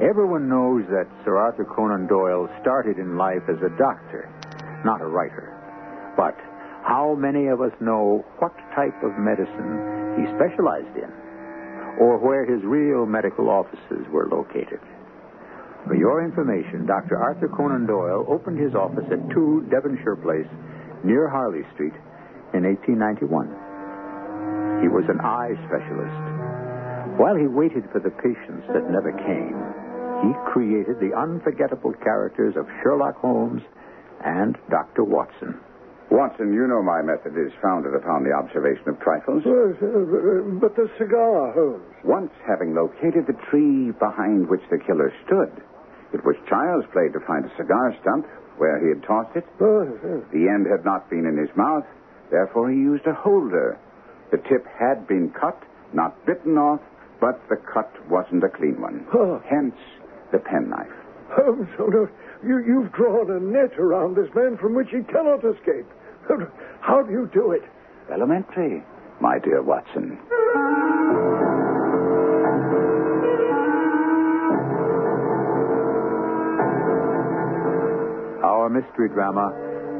Everyone knows that Sir Arthur Conan Doyle started in life as a doctor, not a writer. But how many of us know what type of medicine he specialized in, or where his real medical offices were located? For your information, Dr. Arthur Conan Doyle opened his office at 2 Devonshire Place near Harley Street in 1891. He was an eye specialist. While he waited for the patients that never came, he created the unforgettable characters of Sherlock Holmes and Dr. Watson. Watson, you know my method is founded upon the observation of trifles. Uh, but the cigar, Holmes. Once having located the tree behind which the killer stood, it was child's play to find a cigar stump where he had tossed it. Oh, yes. The end had not been in his mouth, therefore he used a holder. The tip had been cut, not bitten off, but the cut wasn't a clean one. Oh. Hence the penknife. Holmes, oh, no. You, you've drawn a net around this man from which he cannot escape. How do you do it? Elementary, my dear Watson. Our mystery drama,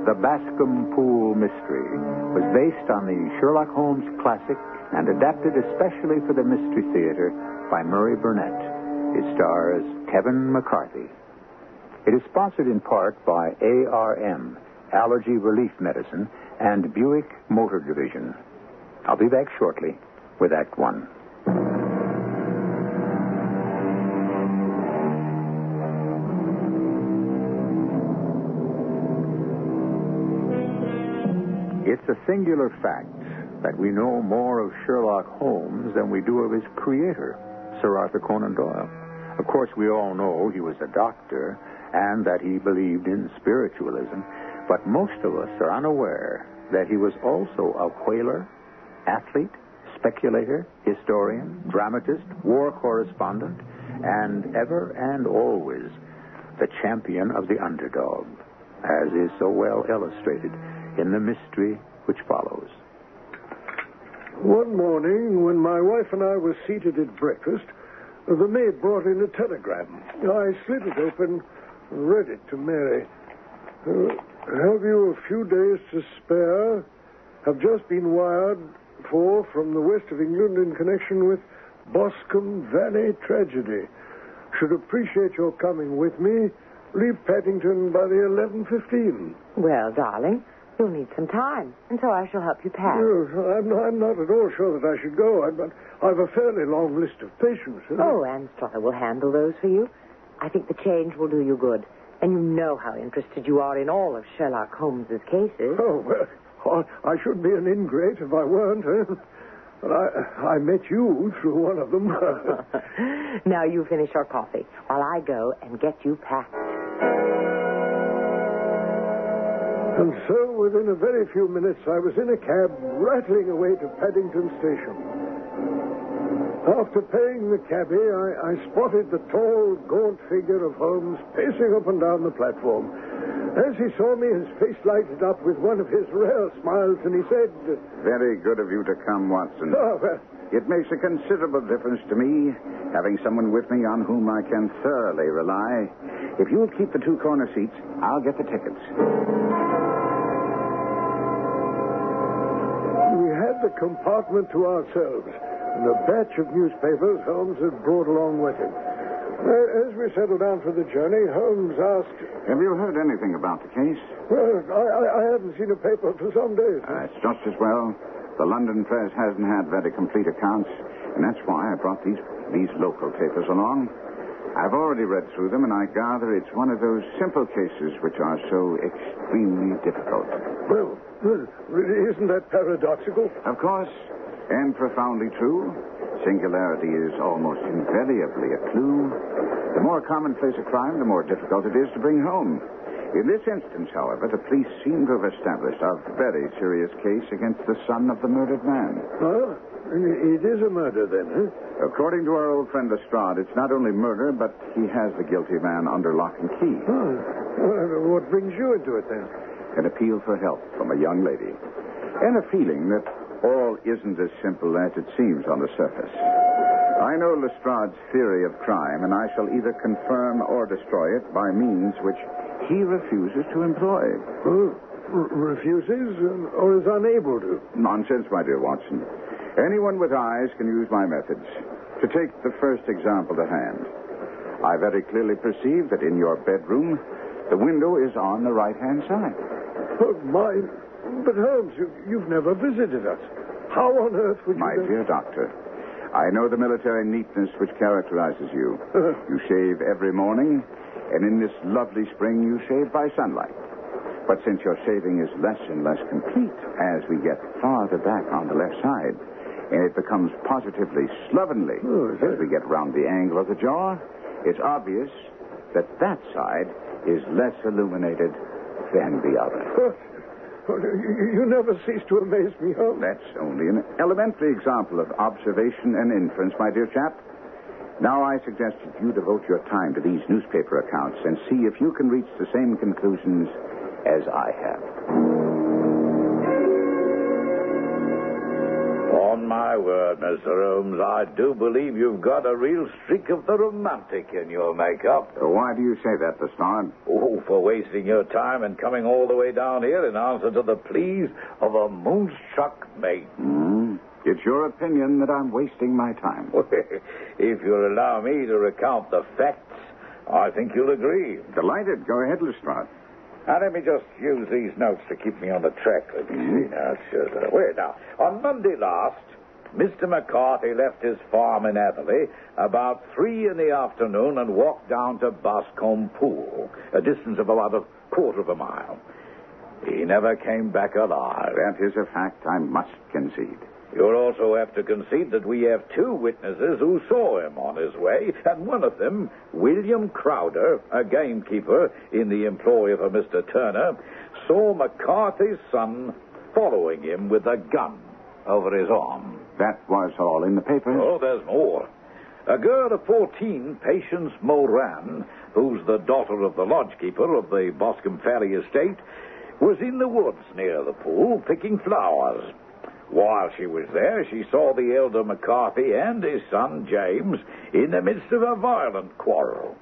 The Boscombe Pool Mystery, was based on the Sherlock Holmes classic and adapted especially for the Mystery Theater by Murray Burnett. It stars Kevin McCarthy. It is sponsored in part by ARM, Allergy Relief Medicine, and Buick Motor Division. I'll be back shortly with Act One. It's a singular fact that we know more of Sherlock Holmes than we do of his creator, Sir Arthur Conan Doyle. Of course, we all know he was a doctor and that he believed in spiritualism, but most of us are unaware that he was also a whaler, athlete, speculator, historian, dramatist, war correspondent, and ever and always the champion of the underdog, as is so well illustrated in the mystery which follows. One morning, when my wife and I were seated at breakfast, the maid brought in a telegram. I slid it open read it to Mary. Uh, have you a few days to spare? Have just been wired for from the west of England in connection with Boscombe Valley tragedy. Should appreciate your coming with me. Leave Paddington by the 11.15. Well, darling, you'll need some time, and so I shall help you pack. Yes, I'm, I'm not at all sure that I should go. I, but I've a fairly long list of patients. Oh, Stoller will handle those for you. I think the change will do you good. And you know how interested you are in all of Sherlock Holmes's cases. Oh, well, I I should be an ingrate if I weren't. Eh? But I, I met you through one of them. now you finish your coffee while I go and get you packed. And so, within a very few minutes, I was in a cab rattling away to Paddington Station. After paying the cabbie, I, I spotted the tall, gaunt figure of Holmes pacing up and down the platform. As he saw me, his face lighted up with one of his rare smiles, and he said, Very good of you to come, Watson. Oh, well, It makes a considerable difference to me having someone with me on whom I can thoroughly rely. If you'll keep the two corner seats, I'll get the tickets. Had the compartment to ourselves, and a batch of newspapers Holmes had brought along with him. Uh, As we settled down for the journey, Holmes asked, Have you heard anything about the case? Well, I, I, I haven't seen a paper for some days. Uh, it's just as well. The London press hasn't had very complete accounts, and that's why I brought these these local papers along. I've already read through them, and I gather it's one of those simple cases which are so extremely difficult. Well, isn't that paradoxical? Of course, and profoundly true. Singularity is almost invariably a clue. The more commonplace a crime, the more difficult it is to bring home. In this instance, however, the police seem to have established a very serious case against the son of the murdered man. Ah, it is a murder then, huh? According to our old friend Lestrade, it's not only murder, but he has the guilty man under lock and key. Ah, well, what brings you into it then? An appeal for help from a young lady. And a feeling that all isn't as simple as it seems on the surface. I know Lestrade's theory of crime, and I shall either confirm or destroy it by means which he refuses to employ. Oh, r- refuses or is unable to? Nonsense, my dear Watson. Anyone with eyes can use my methods. To take the first example to hand, I very clearly perceive that in your bedroom, the window is on the right hand side. Oh, my. But, Holmes, you, you've never visited us. How on earth would you. My dear doctor, I know the military neatness which characterizes you. You shave every morning, and in this lovely spring, you shave by sunlight. But since your shaving is less and less complete as we get farther back on the left side, and it becomes positively slovenly Oh, as we get round the angle of the jaw, it's obvious that that side is less illuminated than the other. Oh, oh, you, you never cease to amaze me, Holmes. That's only an elementary example of observation and inference, my dear chap. Now I suggest that you devote your time to these newspaper accounts and see if you can reach the same conclusions as I have. My word, Mr. Holmes, I do believe you've got a real streak of the romantic in your makeup. Uh, Why do you say that, Lestrade? Oh, for wasting your time and coming all the way down here in answer to the pleas of a moonstruck mate. Hmm? It's your opinion that I'm wasting my time. if you'll allow me to recount the facts, I think you'll agree. Delighted. Go ahead, Lestrade. Now, let me just use these notes to keep me on the track. Let me see now. Sure. Wait, now. On Monday last, Mr. McCarthy left his farm in Hatherley about three in the afternoon and walked down to Boscombe Pool, a distance of about a quarter of a mile. He never came back alive. That is a fact I must concede. You'll also have to concede that we have two witnesses who saw him on his way, and one of them, William Crowder, a gamekeeper in the employ of a Mr. Turner, saw McCarthy's son following him with a gun over his arm. That was all in the papers. Oh, there's more. A girl of 14, Patience Moran, who's the daughter of the lodgekeeper of the Boscombe Ferry estate, was in the woods near the pool picking flowers. While she was there, she saw the elder McCarthy and his son James in the midst of a violent quarrel.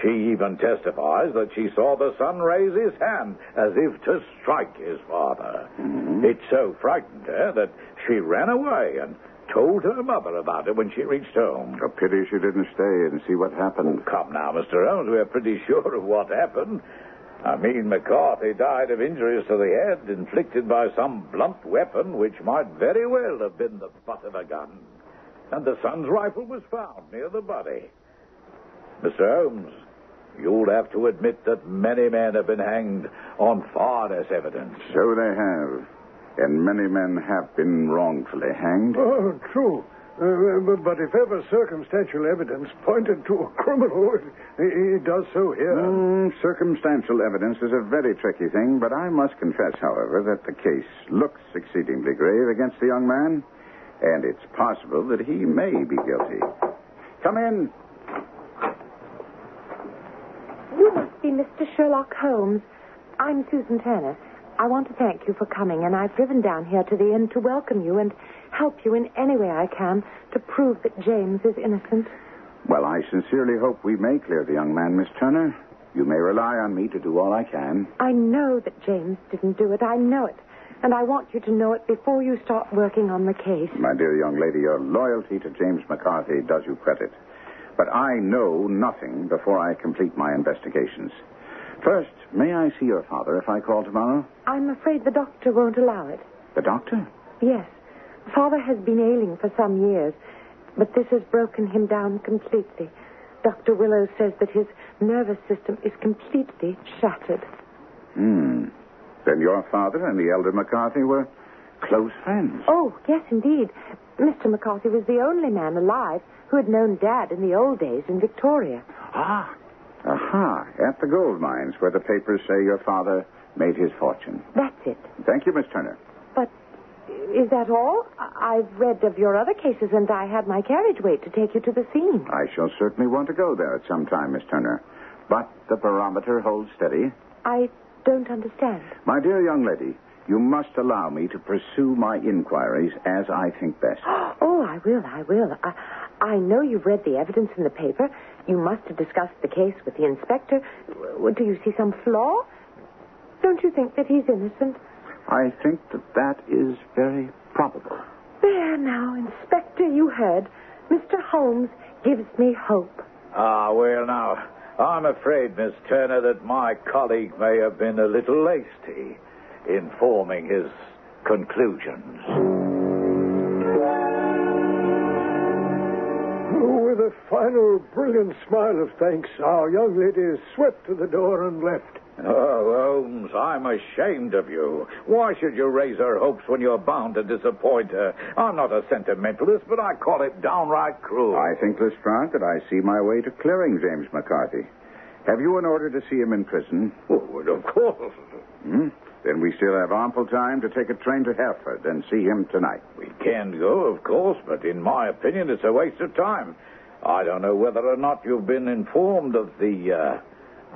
She even testifies that she saw the son raise his hand as if to strike his father. Mm-hmm. It so frightened her that she ran away and told her mother about it when she reached home. A pity she didn't stay and see what happened. Come now, Mr. Holmes, we're pretty sure of what happened. I mean, McCarthy died of injuries to the head inflicted by some blunt weapon which might very well have been the butt of a gun. And the son's rifle was found near the body. Mr. Holmes, you'll have to admit that many men have been hanged on far less evidence. So they have. And many men have been wrongfully hanged. Oh, true. Uh, but, but if ever circumstantial evidence pointed to a criminal, it, it does so here. Mm, circumstantial evidence is a very tricky thing, but I must confess, however, that the case looks exceedingly grave against the young man, and it's possible that he may be guilty. Come in. You must be Mr. Sherlock Holmes. I'm Susan Turner. I want to thank you for coming, and I've driven down here to the inn to welcome you and help you in any way I can to prove that James is innocent. Well, I sincerely hope we may clear the young man, Miss Turner. You may rely on me to do all I can. I know that James didn't do it. I know it. And I want you to know it before you start working on the case. My dear young lady, your loyalty to James McCarthy does you credit. But I know nothing before I complete my investigations. First, may I see your father if I call tomorrow? I'm afraid the doctor won't allow it. The doctor? Yes. Father has been ailing for some years, but this has broken him down completely. Dr. Willow says that his nervous system is completely shattered. Hmm. Then your father and the elder McCarthy were close friends. Oh, yes, indeed. Mr. McCarthy was the only man alive who had known Dad in the old days in Victoria. Ah. Ah, Aha, at the gold mines where the papers say your father made his fortune. That's it. Thank you, Miss Turner. But is that all? I've read of your other cases, and I had my carriage wait to take you to the scene. I shall certainly want to go there at some time, Miss Turner. But the barometer holds steady. I don't understand. My dear young lady, you must allow me to pursue my inquiries as I think best. Oh, I will, I will. I, I know you've read the evidence in the paper. You must have discussed the case with the inspector. Do you see some flaw? Don't you think that he's innocent? I think that that is very probable. There now, Inspector, you heard. Mr. Holmes gives me hope. Ah, well, now, I'm afraid, Miss Turner, that my colleague may have been a little hasty in forming his conclusions. With a final brilliant smile of thanks, our young lady swept to the door and left. Oh, Holmes, I'm ashamed of you. Why should you raise her hopes when you're bound to disappoint her? I'm not a sentimentalist, but I call it downright cruel. I think, Lestrade, that I see my way to clearing James McCarthy. Have you an order to see him in prison? Oh, of course. Hmm? Then we still have ample time to take a train to Hereford and see him tonight. We can go, of course, but in my opinion, it's a waste of time. I don't know whether or not you've been informed of the, uh,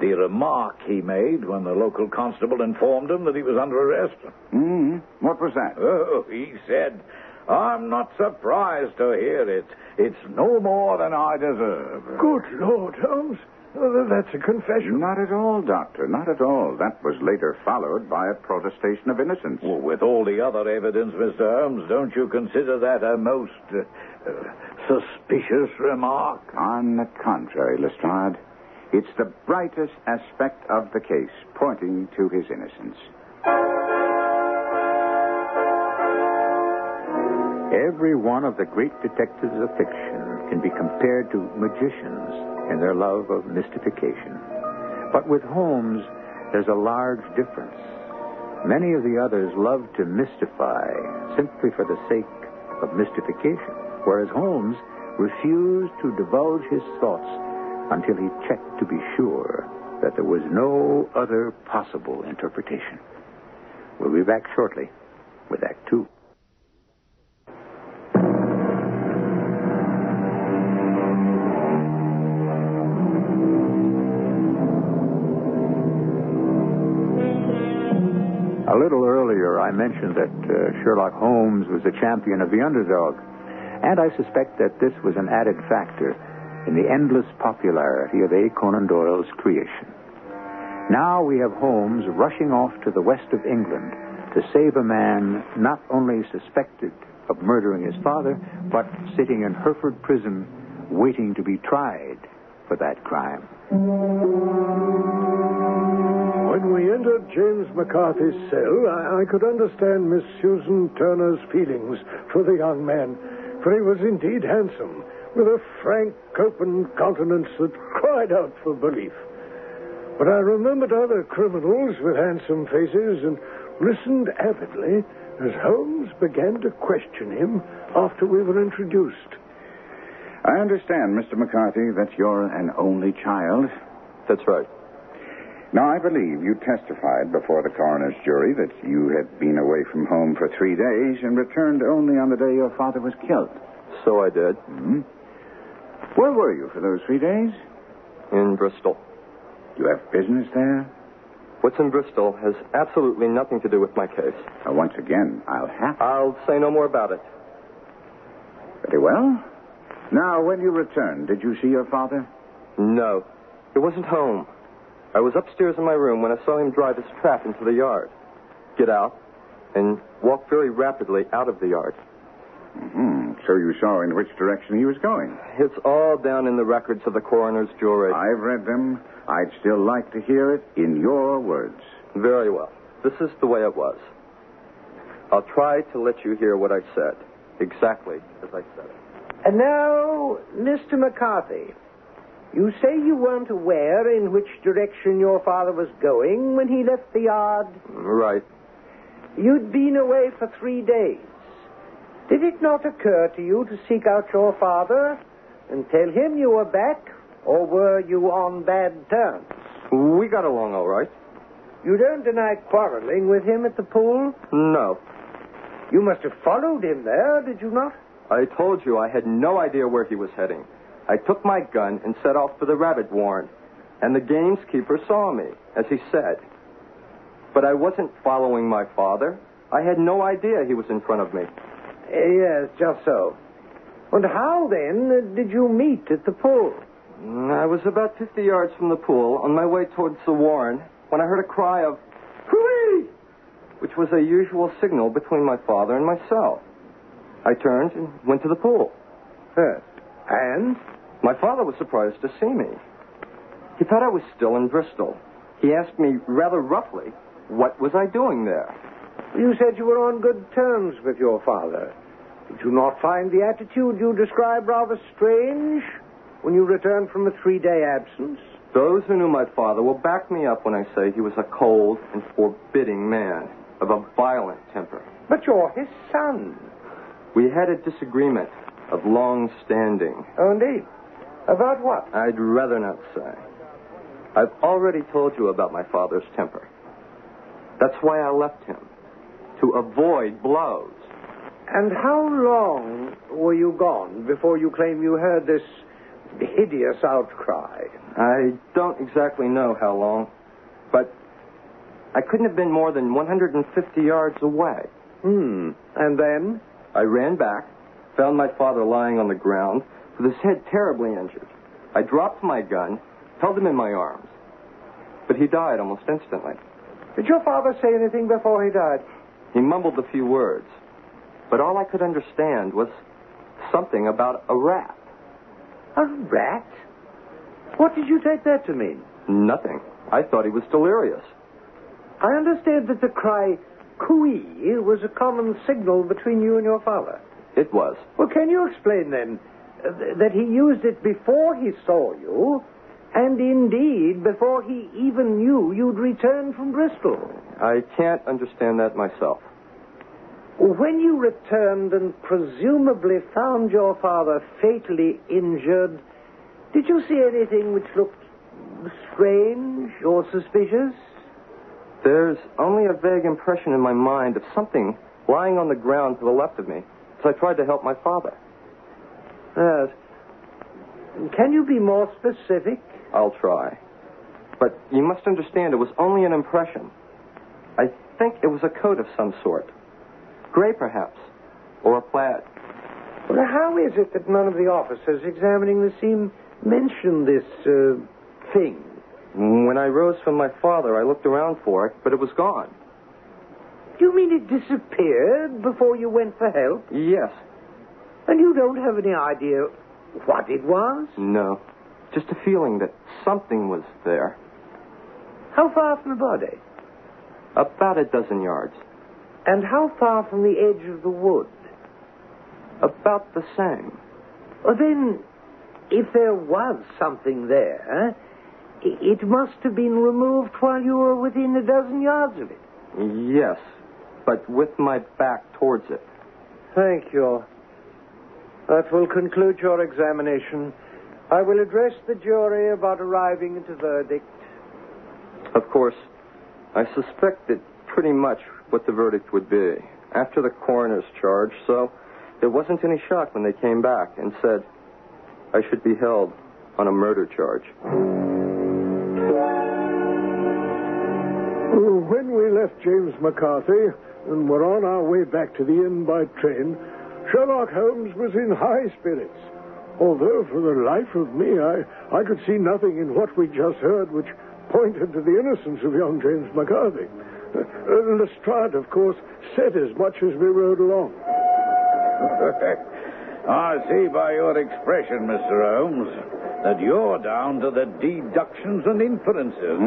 the remark he made when the local constable informed him that he was under arrest. Hmm? What was that? Oh, he said, I'm not surprised to hear it. It's no more than I deserve. Good Lord, Holmes. That's a confession. Not at all, Doctor. Not at all. That was later followed by a protestation of innocence. Well, with all the other evidence, Mr. Holmes, don't you consider that a most uh, suspicious remark? On the contrary, Lestrade, it's the brightest aspect of the case, pointing to his innocence. Every one of the great detectives of fiction can be compared to magicians in their love of mystification. But with Holmes, there's a large difference. Many of the others love to mystify simply for the sake of mystification, whereas Holmes refused to divulge his thoughts until he checked to be sure that there was no other possible interpretation. We'll be back shortly with Act Two. A little earlier, I mentioned that uh, Sherlock Holmes was a champion of the underdog, and I suspect that this was an added factor in the endless popularity of A. Conan Doyle's creation. Now we have Holmes rushing off to the west of England to save a man not only suspected of murdering his father, but sitting in Hereford prison waiting to be tried for that crime. When we entered James McCarthy's cell, I, I could understand Miss Susan Turner's feelings for the young man, for he was indeed handsome, with a frank, open countenance that cried out for belief. But I remembered other criminals with handsome faces and listened avidly as Holmes began to question him after we were introduced. I understand, Mr. McCarthy, that you're an only child. That's right. Now, I believe you testified before the coroner's jury that you had been away from home for three days and returned only on the day your father was killed. So I did. Hmm? Where were you for those three days? In Bristol. You have business there? What's in Bristol has absolutely nothing to do with my case. Now, once again, I'll have. I'll say no more about it. Very well. Now, when you returned, did you see your father? No. He wasn't home. I was upstairs in my room when I saw him drive his trap into the yard, get out, and walk very rapidly out of the yard. Hmm. So you saw in which direction he was going. It's all down in the records of the coroner's jury. I've read them. I'd still like to hear it in your words. Very well. This is the way it was. I'll try to let you hear what I said, exactly as I said it. And now, Mr. McCarthy, you say you weren't aware in which direction your father was going when he left the yard? Right. You'd been away for three days. Did it not occur to you to seek out your father and tell him you were back Or were you on bad terms? We got along all right. You don't deny quarreling with him at the pool? No. You must have followed him there, did you not? I told you I had no idea where he was heading. I took my gun and set off for the rabbit warren, and the gamekeeper saw me, as he said. But I wasn't following my father. I had no idea he was in front of me. Uh, yes, just so. And how, then, did you meet at the pool? Mm, I was about 50 yards from the pool, on my way towards the warren, when I heard a cry of, Hooey! which was a usual signal between my father and myself. I turned and went to the pool. Huh. And? My father was surprised to see me. He thought I was still in Bristol. He asked me rather roughly, what was I doing there? You said you were on good terms with your father. Did you not find the attitude you describe rather strange when you returned from a three day absence? Those who knew my father will back me up when I say he was a cold and forbidding man of a violent temper. But you're his son. We had a disagreement of long standing. Oh, indeed. About what? I'd rather not say. I've already told you about my father's temper. That's why I left him. To avoid blows. And how long were you gone before you claim you heard this hideous outcry? I don't exactly know how long, but I couldn't have been more than 150 yards away. Hmm. And then? I ran back, found my father lying on the ground with his head terribly injured. I dropped my gun, held him in my arms, but he died almost instantly. Did your father say anything before he died? He mumbled a few words, but all I could understand was something about a rat. A rat? What did you take that to mean? Nothing. I thought he was delirious. I understand that the cry cooey was a common signal between you and your father. It was. Well, can you explain then th- that he used it before he saw you, and indeed before he even knew you'd returned from Bristol? I can't understand that myself. When you returned and presumably found your father fatally injured, did you see anything which looked strange or suspicious? There's only a vague impression in my mind of something lying on the ground to the left of me as I tried to help my father. Yes. Can you be more specific? I'll try. But you must understand it was only an impression. I think it was a coat of some sort. Gray, perhaps. Or a plaid. Well, how is it that none of the officers examining the scene mentioned this uh, thing? When I rose from my father, I looked around for it, but it was gone. Do You mean it disappeared before you went for help? Yes. And you don't have any idea what it was? No. Just a feeling that something was there. How far from the body? About a dozen yards. And how far from the edge of the wood? About the same. Well, then, if there was something there, it must have been removed while you were within a dozen yards of it. Yes, but with my back towards it. Thank you. That will conclude your examination. I will address the jury about arriving at a verdict. Of course, I suspected pretty much what the verdict would be after the coroner's charge, so there wasn't any shock when they came back and said I should be held on a murder charge. When we left James McCarthy and were on our way back to the inn by train, Sherlock Holmes was in high spirits. Although, for the life of me, I, I could see nothing in what we just heard which pointed to the innocence of young James McCarthy. Uh, uh, Lestrade, of course, said as much as we rode along. I see by your expression, Mr. Holmes, that you're down to the deductions and inferences.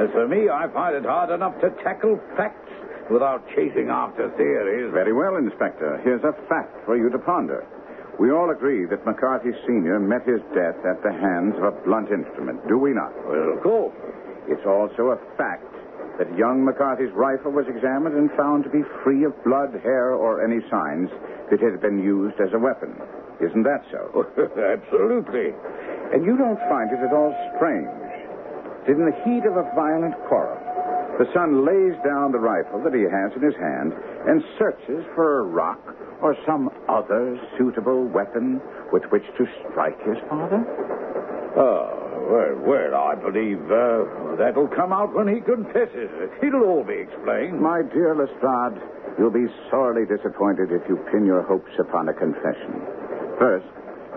As for me, I find it hard enough to tackle facts without chasing after theories. Very well, Inspector. Here's a fact for you to ponder. We all agree that McCarthy Sr. met his death at the hands of a blunt instrument, do we not? Well, of course. It's also a fact that young McCarthy's rifle was examined and found to be free of blood, hair, or any signs that it had been used as a weapon. Isn't that so? Absolutely. And you don't find it at all strange that in the heat of a violent quarrel, the son lays down the rifle that he has in his hand and searches for a rock or some other suitable weapon with which to strike his father? Oh, well, well I believe uh, that'll come out when he confesses. It'll all be explained. My dear Lestrade, you'll be sorely disappointed if you pin your hopes upon a confession. First,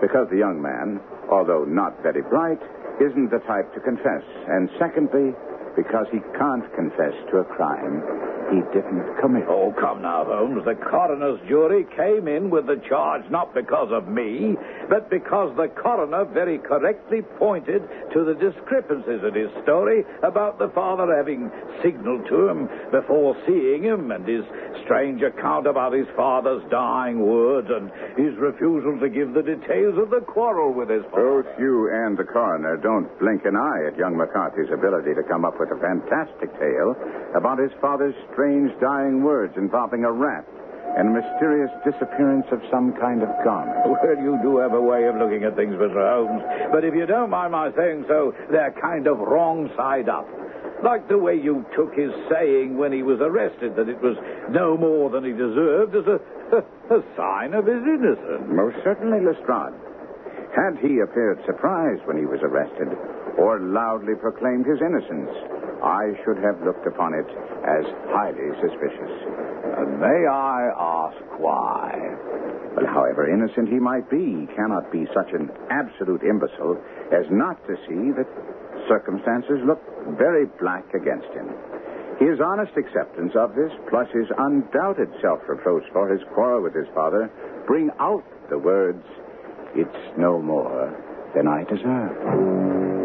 because the young man, although not very bright, isn't the type to confess. And secondly, because he can't confess to a crime he didn't come commit. Oh, come now, Holmes. The coroner's jury came in with the charge not because of me, but because the coroner very correctly pointed to the discrepancies in his story about the father having signaled to him before seeing him, and his strange account about his father's dying words, and his refusal to give the details of the quarrel with his father. Both you and the coroner don't blink an eye at young McCarthy's ability to come up with a fantastic tale about his father's strange dying words involving a rat and a mysterious disappearance of some kind of garment. Well, you do have a way of looking at things, Mr. Holmes. But if you don't mind my saying so, they're kind of wrong side up. Like the way you took his saying when he was arrested that it was no more than he deserved as a, a sign of his innocence. Most certainly, Lestrade. Had he appeared surprised when he was arrested or loudly proclaimed his innocence, I should have looked upon it as highly suspicious. Uh, may I ask why? But however innocent he might be, he cannot be such an absolute imbecile as not to see that circumstances look very black against him. His honest acceptance of this, plus his undoubted self reproach for his quarrel with his father, bring out the words, It's no more than I deserve.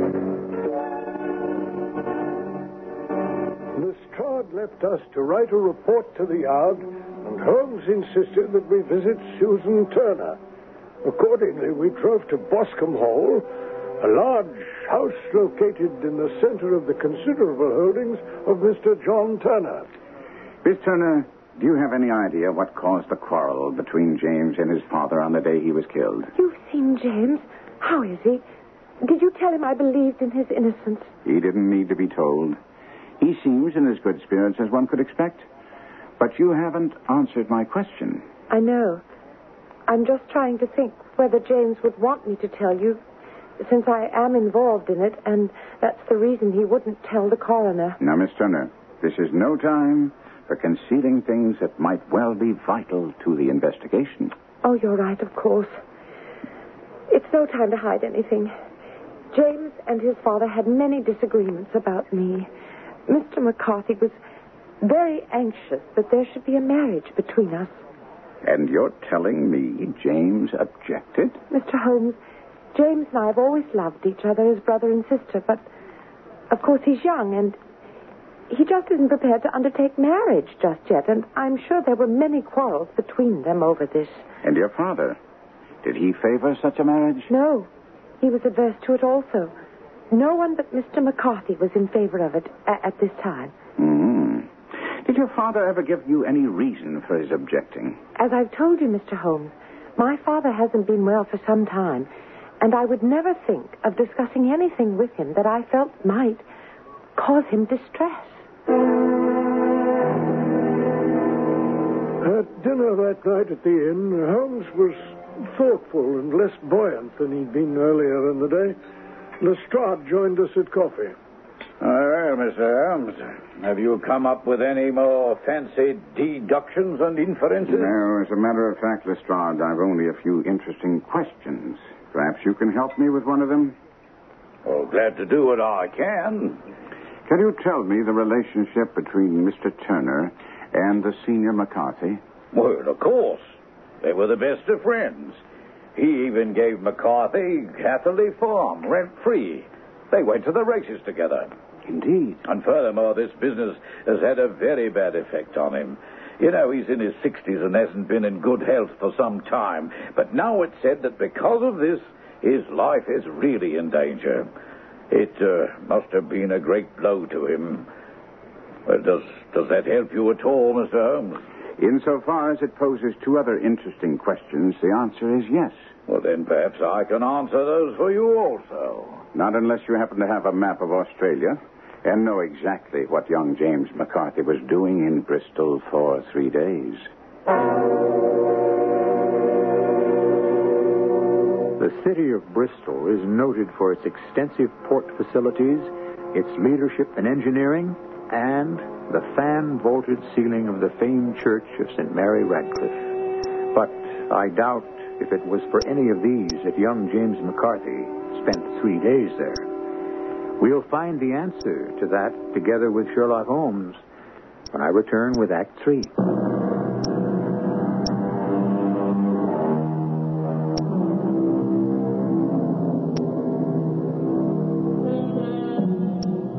Left us to write a report to the Yard, and Holmes insisted that we visit Susan Turner. Accordingly, we drove to Boscombe Hall, a large house located in the center of the considerable holdings of Mr. John Turner. Miss Turner, do you have any idea what caused the quarrel between James and his father on the day he was killed? You've seen James. How is he? Did you tell him I believed in his innocence? He didn't need to be told. He seems in as good spirits as one could expect. But you haven't answered my question. I know. I'm just trying to think whether James would want me to tell you, since I am involved in it, and that's the reason he wouldn't tell the coroner. Now, Miss Turner, this is no time for concealing things that might well be vital to the investigation. Oh, you're right, of course. It's no time to hide anything. James and his father had many disagreements about me. Mr. McCarthy was very anxious that there should be a marriage between us. And you're telling me James objected? Mr. Holmes, James and I have always loved each other as brother and sister, but of course he's young and he just isn't prepared to undertake marriage just yet, and I'm sure there were many quarrels between them over this. And your father? Did he favor such a marriage? No, he was adverse to it also. No one but Mr. McCarthy was in favor of it a- at this time. hmm Did your father ever give you any reason for his objecting? As I've told you, Mr. Holmes, my father hasn't been well for some time, and I would never think of discussing anything with him that I felt might cause him distress. At dinner that night at the inn, Holmes was thoughtful and less buoyant than he'd been earlier in the day. Lestrade joined us at coffee. Well, Mr. Holmes, have you come up with any more fancy deductions and inferences? No, as a matter of fact, Lestrade, I've only a few interesting questions. Perhaps you can help me with one of them? Oh, glad to do what I can. Can you tell me the relationship between Mr. Turner and the senior McCarthy? Well, of course. They were the best of friends. He even gave McCarthy Hatherley Farm rent free. They went to the races together. Indeed. And furthermore, this business has had a very bad effect on him. You know, he's in his 60s and hasn't been in good health for some time. But now it's said that because of this, his life is really in danger. It uh, must have been a great blow to him. Well, does, does that help you at all, Mr. Holmes? Insofar as it poses two other interesting questions, the answer is yes. Well, then perhaps I can answer those for you also. Not unless you happen to have a map of Australia and know exactly what young James McCarthy was doing in Bristol for three days. The city of Bristol is noted for its extensive port facilities, its leadership in engineering, and the fan vaulted ceiling of the famed church of St. Mary Redcliffe. But I doubt if it was for any of these that young James McCarthy spent three days there. We'll find the answer to that together with Sherlock Holmes when I return with Act Three.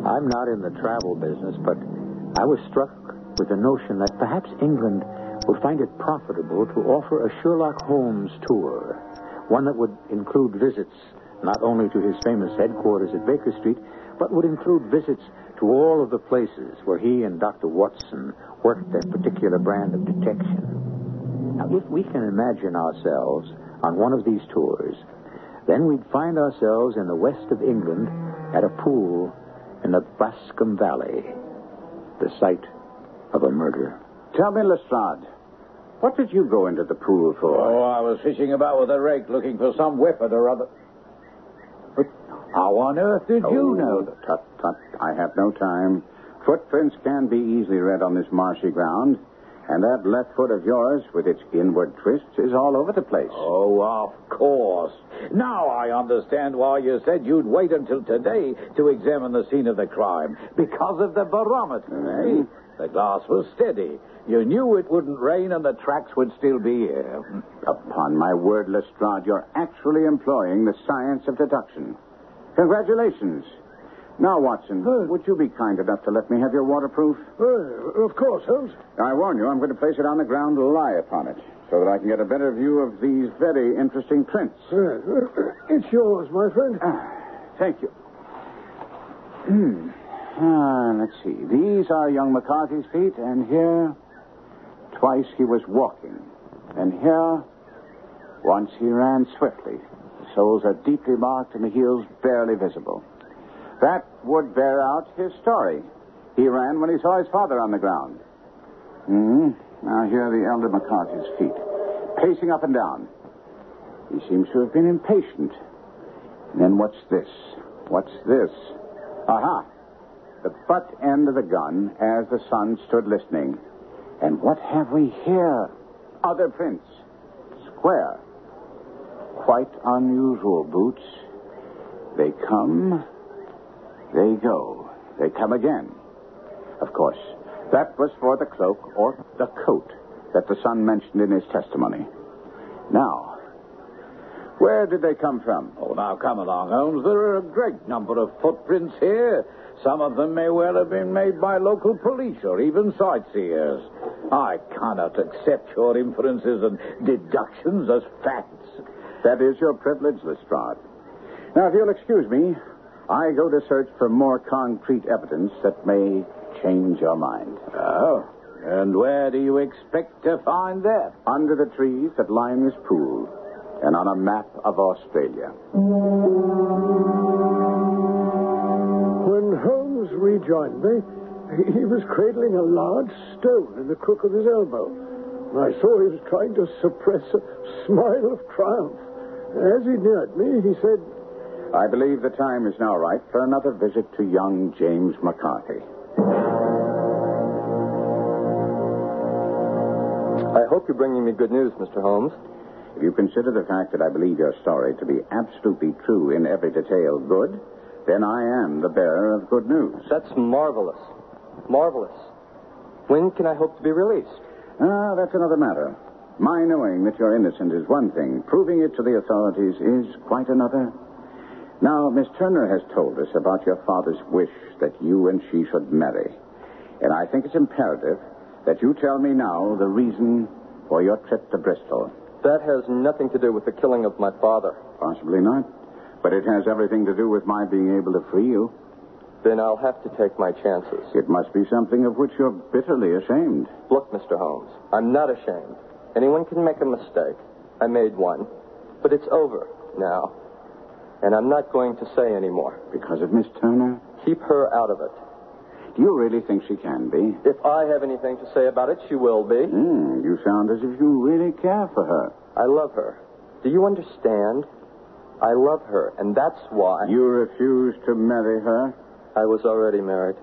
I'm not in the travel business, but I was struck with the notion that perhaps England would find it profitable to offer a Sherlock Holmes tour, one that would include visits not only to his famous headquarters at Baker Street, but would include visits to all of the places where he and Dr. Watson worked their particular brand of detection. Now, if we can imagine ourselves on one of these tours, then we'd find ourselves in the west of England at a pool in the Boscombe Valley, the site of a murder. Tell me, Lestrade, what did you go into the pool for? Oh, I was fishing about with a rake looking for some weapon or other. But how on earth did you Oh, know? Tut, tut. I have no time. Footprints can be easily read on this marshy ground, and that left foot of yours, with its inward twists, is all over the place. Oh, of course. Now I understand why you said you'd wait until today to examine the scene of the crime. Because of the barometer. Mhm. eh? The glass was steady. You knew it wouldn't rain and the tracks would still be here. Upon my word, Lestrade, you're actually employing the science of deduction. Congratulations. Now, Watson, would you be kind enough to let me have your waterproof? Uh, of course, Holmes. I warn you, I'm going to place it on the ground to lie upon it, so that I can get a better view of these very interesting prints. Uh, it's yours, my friend. Ah, thank you. Hmm. Ah, let's see. These are young McCarthy's feet, and here, twice he was walking. And here, once he ran swiftly. The soles are deeply marked and the heels barely visible. That would bear out his story. He ran when he saw his father on the ground. Hmm. Now here the elder McCarthy's feet, pacing up and down. He seems to have been impatient. Then what's this? What's this? Aha! The butt end of the gun as the son stood listening. And what have we here? Other prints. Square. Quite unusual boots. They come, they go. They come again. Of course, that was for the cloak or the coat that the son mentioned in his testimony. Now, where did they come from? Oh, now come along, Holmes. There are a great number of footprints here. Some of them may well have been made by local police or even sightseers. I cannot accept your inferences and deductions as facts. That is your privilege, Lestrade. Now, if you'll excuse me, I go to search for more concrete evidence that may change your mind. Oh, and where do you expect to find that? Under the trees that line this pool, and on a map of Australia. When Holmes rejoined me, he was cradling a large stone in the crook of his elbow. I saw he was trying to suppress a smile of triumph. As he neared me, he said, I believe the time is now right for another visit to young James McCarthy. I hope you're bringing me good news, Mr. Holmes. If you consider the fact that I believe your story to be absolutely true in every detail good, then I am the bearer of good news. That's marvelous. Marvelous. When can I hope to be released? Ah, that's another matter. My knowing that you're innocent is one thing. Proving it to the authorities is quite another. Now, Miss Turner has told us about your father's wish that you and she should marry. And I think it's imperative that you tell me now the reason for your trip to Bristol. That has nothing to do with the killing of my father. Possibly not. But it has everything to do with my being able to free you. Then I'll have to take my chances. It must be something of which you're bitterly ashamed. Look, Mr. Holmes, I'm not ashamed. Anyone can make a mistake. I made one. But it's over now. And I'm not going to say any more. Because of Miss Turner? Keep her out of it. Do you really think she can be? If I have anything to say about it, she will be. Hmm, you sound as if you really care for her. I love her. Do you understand? I love her, and that's why. You refuse to marry her? I was already married.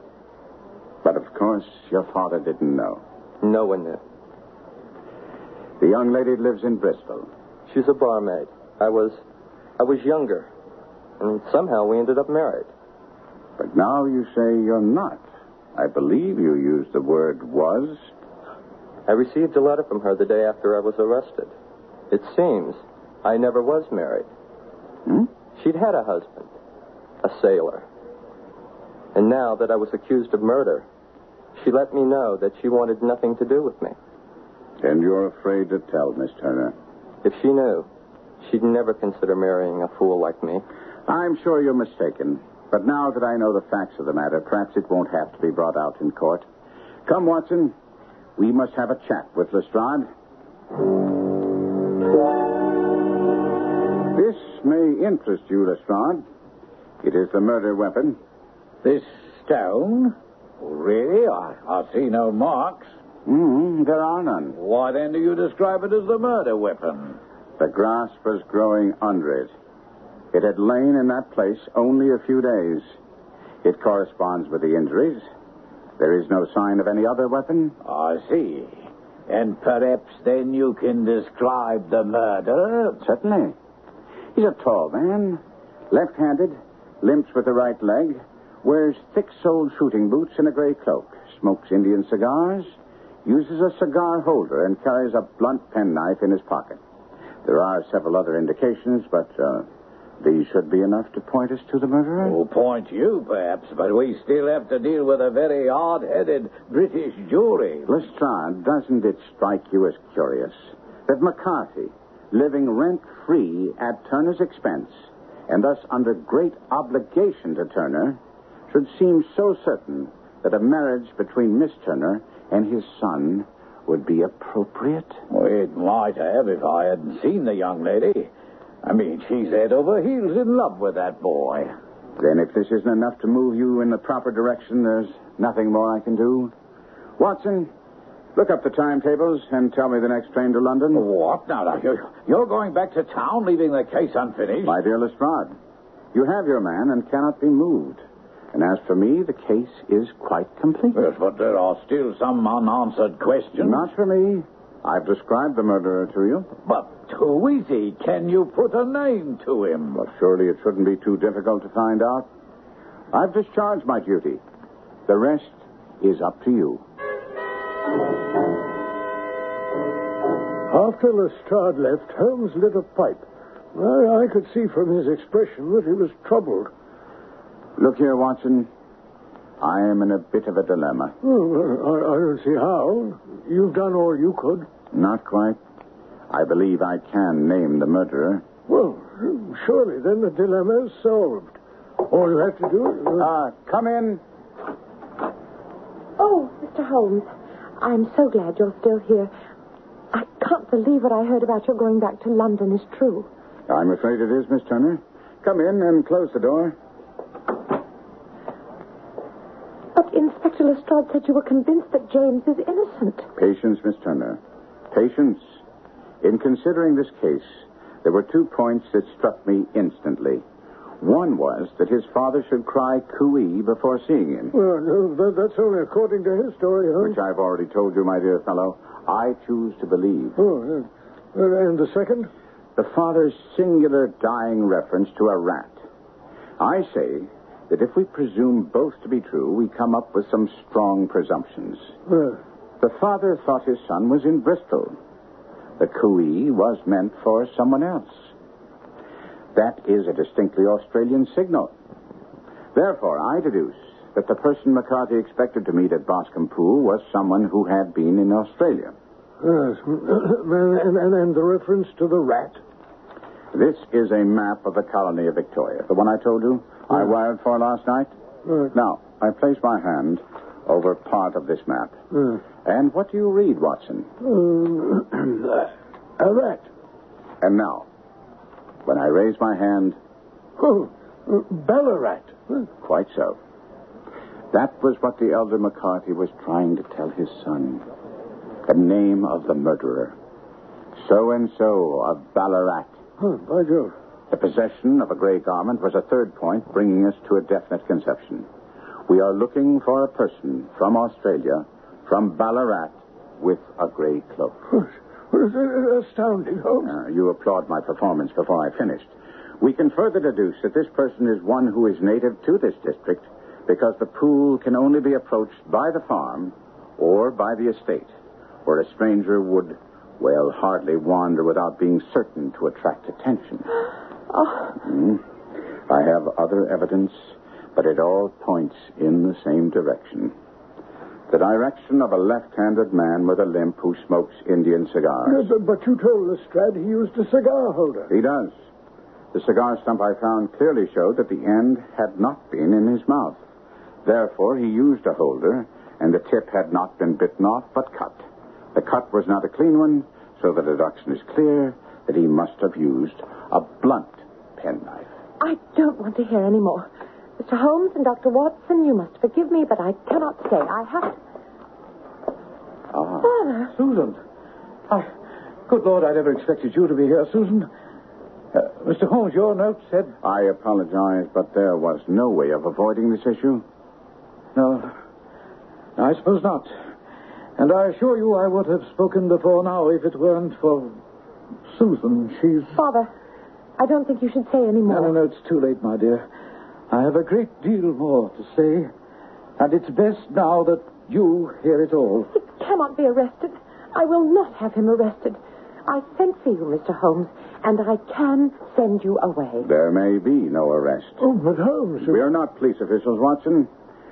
But of course, your father didn't know. No one knew. The young lady lives in Bristol. She's a barmaid. I was. I was younger. And somehow we ended up married. But now you say you're not. I believe you used the word was. I received a letter from her the day after I was arrested. It seems I never was married. Hmm? She'd had a husband, a sailor. And now that I was accused of murder, she let me know that she wanted nothing to do with me. And you're afraid to tell, Miss Turner. If she knew, she'd never consider marrying a fool like me. I'm sure you're mistaken. But now that I know the facts of the matter, perhaps it won't have to be brought out in court. Come, Watson. We must have a chat with Lestrade. This may interest you, Lestrade. It is the murder weapon. This stone? Really? I, I see no marks. Mm, there are none. Why then do you describe it as the murder weapon? The grass was growing under it. It had lain in that place only a few days. It corresponds with the injuries. There is no sign of any other weapon. I see. And perhaps then you can describe the murderer? Certainly. He's a tall man, left handed, limps with the right leg, wears thick soled shooting boots and a gray cloak, smokes Indian cigars, uses a cigar holder, and carries a blunt penknife in his pocket. There are several other indications, but uh, these should be enough to point us to the murderer. Oh, point you, perhaps, but we still have to deal with a very hard headed British jury. Lestrade, doesn't it strike you as curious that McCarthy, living rent free at Turner's expense, and thus under great obligation to Turner, should seem so certain that a marriage between Miss Turner and his son would be appropriate? Well, it might have if I hadn't seen the young lady. I mean, she's head over oh, heels in love with that boy. Then, if this isn't enough to move you in the proper direction, there's nothing more I can do. Watson, look up the timetables and tell me the next train to London. What? Now, now you're, you're going back to town, leaving the case unfinished? My dear Lestrade, you have your man and cannot be moved. And as for me, the case is quite complete. Yes, but there are still some unanswered questions. Not for me. I've described the murderer to you. But who is he? Can you put a name to him? But surely it shouldn't be too difficult to find out. I've discharged my duty. The rest is up to you. After Lestrade left, Holmes lit a pipe. I, I could see from his expression that he was troubled. Look here, Watson. I am in a bit of a dilemma. Oh, I, I don't see how. You've done all you could. Not quite. I believe I can name the murderer. Well, surely then the dilemma is solved. All you have to do is. Ah, come in. Oh, Mr. Holmes, I'm so glad you're still here. I can't believe what I heard about your going back to London is true. I'm afraid it is, Miss Turner. Come in and close the door. But Inspector Lestrade said you were convinced that James is innocent. Patience, Miss Turner. Patience. In considering this case, there were two points that struck me instantly. One was that his father should cry cooee before seeing him, Well, no, that, that's only according to his story, huh? which I've already told you, my dear fellow. I choose to believe. Oh. Uh, and the second? The father's singular dying reference to a rat. I say that if we presume both to be true, we come up with some strong presumptions. The father thought his son was in Bristol. The cooee was meant for someone else. That is a distinctly Australian signal. Therefore, I deduce that the person McCarthy expected to meet at Boscombe Pool was someone who had been in Australia. yes. and, and, and the reference to the rat? This is a map of the colony of Victoria, the one I told you I wired for last night. Now, I place my hand over part of this map. Uh, And what do you read, Watson? um, a rat. And now, when I raise my hand, Oh, Ballarat. Quite so. That was what the elder McCarthy was trying to tell his son. The name of the murderer. So and so of Ballarat. oh, by Jove. The possession of a gray garment was a third point, bringing us to a definite conception. We are looking for a person from Australia, from Ballarat, with a gray cloak. Astounding, Holmes. Uh, you applaud my performance before I finished. We can further deduce that this person is one who is native to this district because the pool can only be approached by the farm or by the estate, where a stranger would, well, hardly wander without being certain to attract attention. Hmm. I have other evidence, but it all points in the same direction. The direction of a left-handed man with a limp who smokes Indian cigars. But, but you told Lestrade he used a cigar holder. He does. The cigar stump I found clearly showed that the end had not been in his mouth. Therefore, he used a holder, and the tip had not been bitten off but cut. The cut was not a clean one, so the deduction is clear that he must have used a blunt penknife. I don't want to hear any more. Mr. Holmes and Dr. Watson, you must forgive me, but I cannot stay. I have to. Ah. Father, Susan. I, good Lord, I never expected you to be here, Susan. Uh, Mr. Holmes, your note said. I apologize, but there was no way of avoiding this issue. No, I suppose not. And I assure you I would have spoken before now if it weren't for Susan. She's. Father, I don't think you should say any more. No, no, no, it's too late, my dear. I have a great deal more to say, and it's best now that you hear it all. He cannot be arrested. I will not have him arrested. I sent for you, Mr. Holmes, and I can send you away. There may be no arrest. Oh, but Holmes. We are not police officials, Watson.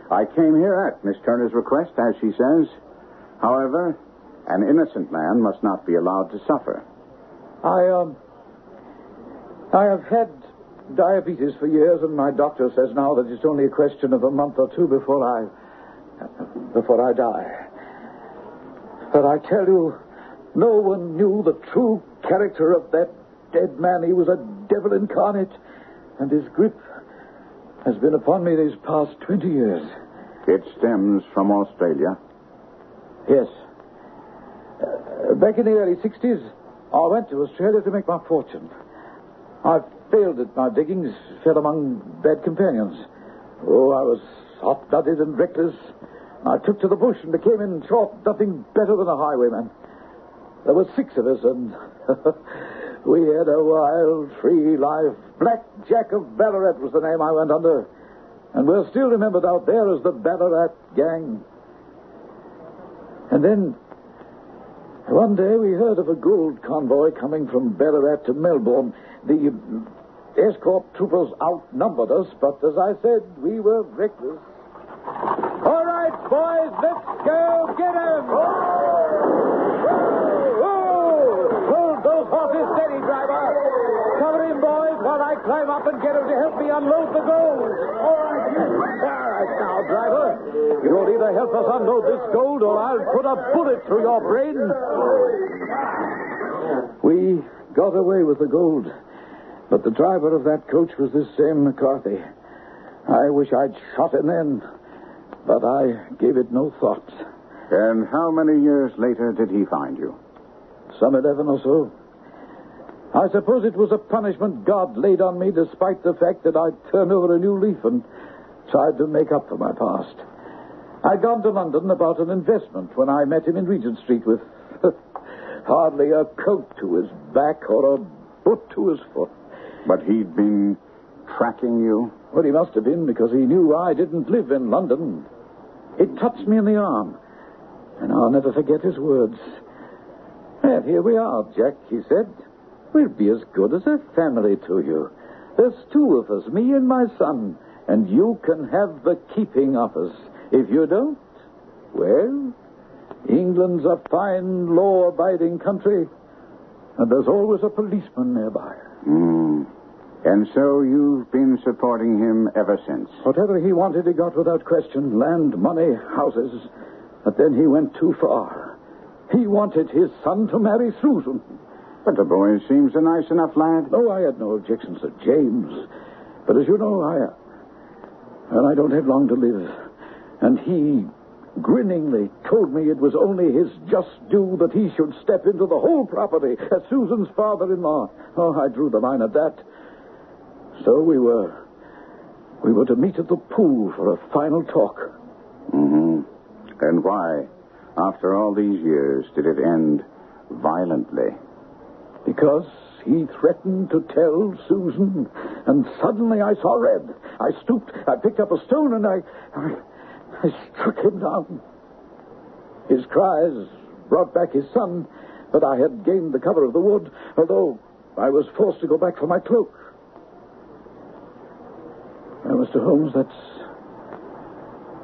I came here at Miss Turner's request, as she says. However, an innocent man must not be allowed to suffer. I, um. I have had diabetes for years, and my doctor says now that it's only a question of a month or two before I. before I die. But I tell you, no one knew the true character of that dead man. He was a devil incarnate, and his grip has been upon me these past 20 years. It stems from Australia. Yes. Uh, back in the early 60s, I went to Australia to make my fortune. I failed at my diggings, fell among bad companions. Oh, I was hot blooded and reckless. I took to the bush and became, in short, nothing better than a highwayman. There were six of us, and we had a wild, free life. Black Jack of Ballarat was the name I went under. And we're still remembered out there as the Ballarat Gang. And then, one day we heard of a gold convoy coming from Ballarat to Melbourne. The uh, escort troopers outnumbered us, but as I said, we were reckless. All right, boys, let's go get 'em! Hold those horses steady, driver. Cover him, boys, while I climb up and get him to help me unload the gold. All right, All right now, driver. You'll either help us unload this gold or I'll put a bullet through your brain. We got away with the gold, but the driver of that coach was this same McCarthy. I wish I'd shot him then, but I gave it no thought. And how many years later did he find you? Some eleven or so. I suppose it was a punishment God laid on me despite the fact that I'd turned over a new leaf and tried to make up for my past. I'd gone to London about an investment when I met him in Regent Street with hardly a coat to his back or a boot to his foot. But he'd been tracking you? Well, he must have been because he knew I didn't live in London. It touched me in the arm, and I'll never forget his words. Well, here we are, Jack, he said. We'll be as good as a family to you. There's two of us, me and my son, and you can have the keeping of us. If you don't, well, England's a fine, law abiding country, and there's always a policeman nearby. Hmm. And so you've been supporting him ever since. Whatever he wanted, he got without question land, money, houses. But then he went too far. He wanted his son to marry Susan. But the boy seems a nice enough lad. No, I had no objections to James. But as you know, I. Well, I don't have long to live. And he grinningly told me it was only his just due that he should step into the whole property as Susan's father in law. Oh, I drew the line at that. So we were. We were to meet at the pool for a final talk. Mm-hmm. And why, after all these years, did it end violently? Because he threatened to tell Susan, and suddenly I saw red. I stooped, I picked up a stone, and I. I, I struck him down. His cries brought back his son, but I had gained the cover of the wood, although I was forced to go back for my cloak. Mr. Holmes, that's.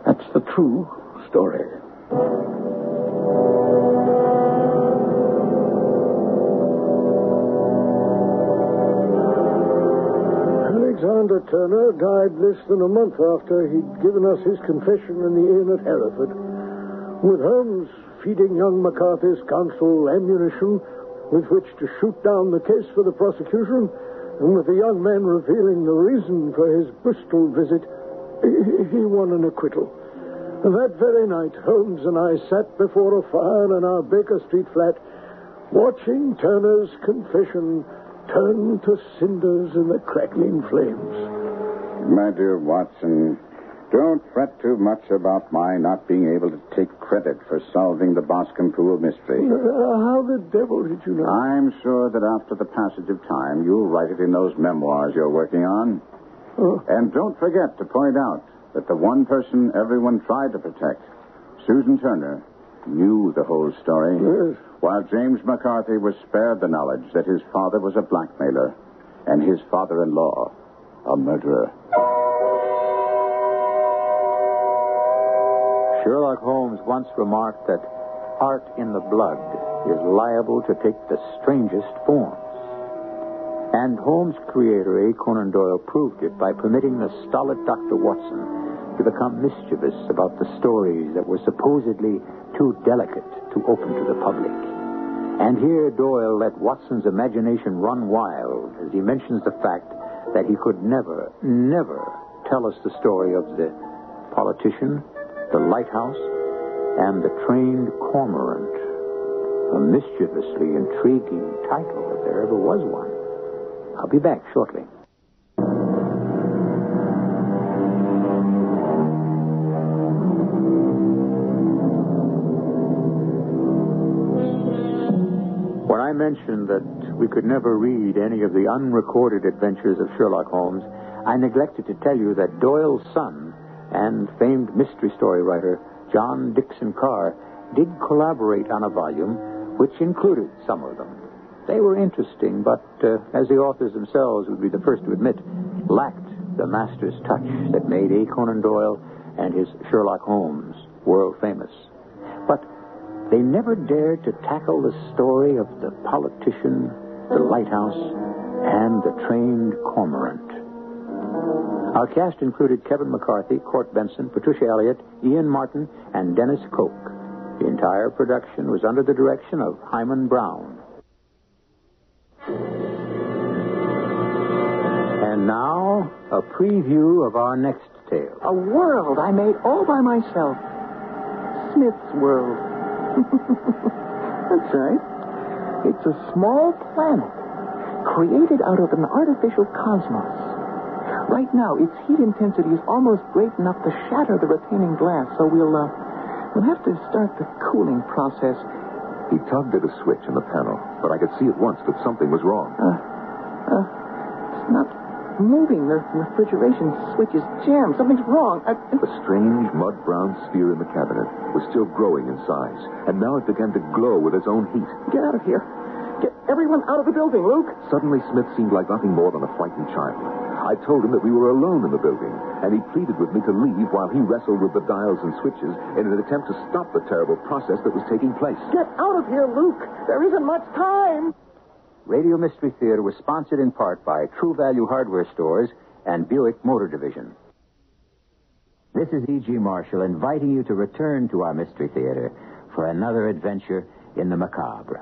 That's the true story. Alexander Turner died less than a month after he'd given us his confession in the inn at Hereford. With Holmes feeding young McCarthy's counsel ammunition with which to shoot down the case for the prosecution, and with the young man revealing the reason for his Bristol visit, he, won an acquittal. That very night, Holmes and I sat before a fire in our Baker Street flat, watching Turner's confession turn to cinders in the crackling flames. My dear Watson, don't fret too much about my not being able to take credit for solving the Boscombe Pool mystery. Uh, how the devil did you know? I'm sure that after the passage of time, you'll write it in those memoirs you're working on. Oh. And don't forget to point out that the one person everyone tried to protect, Susan Turner, knew the whole story. Yes. While James McCarthy was spared the knowledge that his father was a blackmailer and his father in law a murderer. Sherlock Holmes once remarked that art in the blood is liable to take the strangest forms. And Holmes' creator, A. Conan Doyle, proved it by permitting the stolid Dr. Watson to become mischievous about the stories that were supposedly too delicate to open to the public. And here Doyle let Watson's imagination run wild as he mentions the fact that he could never, never tell us the story of the politician, the lighthouse, and the trained cormorant. A mischievously intriguing title, if there ever was one. I'll be back shortly. When I mentioned that we could never read any of the unrecorded adventures of Sherlock Holmes, I neglected to tell you that Doyle's son and famed mystery story writer John Dickson Carr did collaborate on a volume which included some of them. They were interesting, but uh, as the authors themselves would be the first to admit, lacked the master's touch that made A. Conan Doyle and his Sherlock Holmes world famous. But they never dared to tackle the story of the politician, the lighthouse, and the trained cormorant. Our cast included Kevin McCarthy, Court Benson, Patricia Elliott, Ian Martin, and Dennis Koch. The entire production was under the direction of Himan Brown. And now, a preview of our next tale. A world I made all by myself. Smith's World. That's right. It's a small planet created out of an artificial cosmos. Right now, its heat intensity is almost great enough to shatter the retaining glass, so we'll, uh, we'll have to start the cooling process. He tugged at a switch in the panel, but I could see at once that something was wrong. Uh, uh, it's not moving. The refrigeration switch is jammed. Something's wrong. I, The strange mud brown sphere in the cabinet was still growing in size, and now it began to glow with its own heat. get out of here. Get everyone out of the building, Luke. Suddenly, Smith seemed like nothing more than a frightened child. I told him that we were alone in the building, and he pleaded with me to leave while he wrestled with the dials and switches in an attempt to stop the terrible process that was taking place. Get out of here, Luke. There isn't much time. Radio Mystery Theater was sponsored in part by True Value Hardware Stores and Buick Motor Division. This is E.G. Marshall inviting you to return to our Mystery Theater for another adventure in the macabre.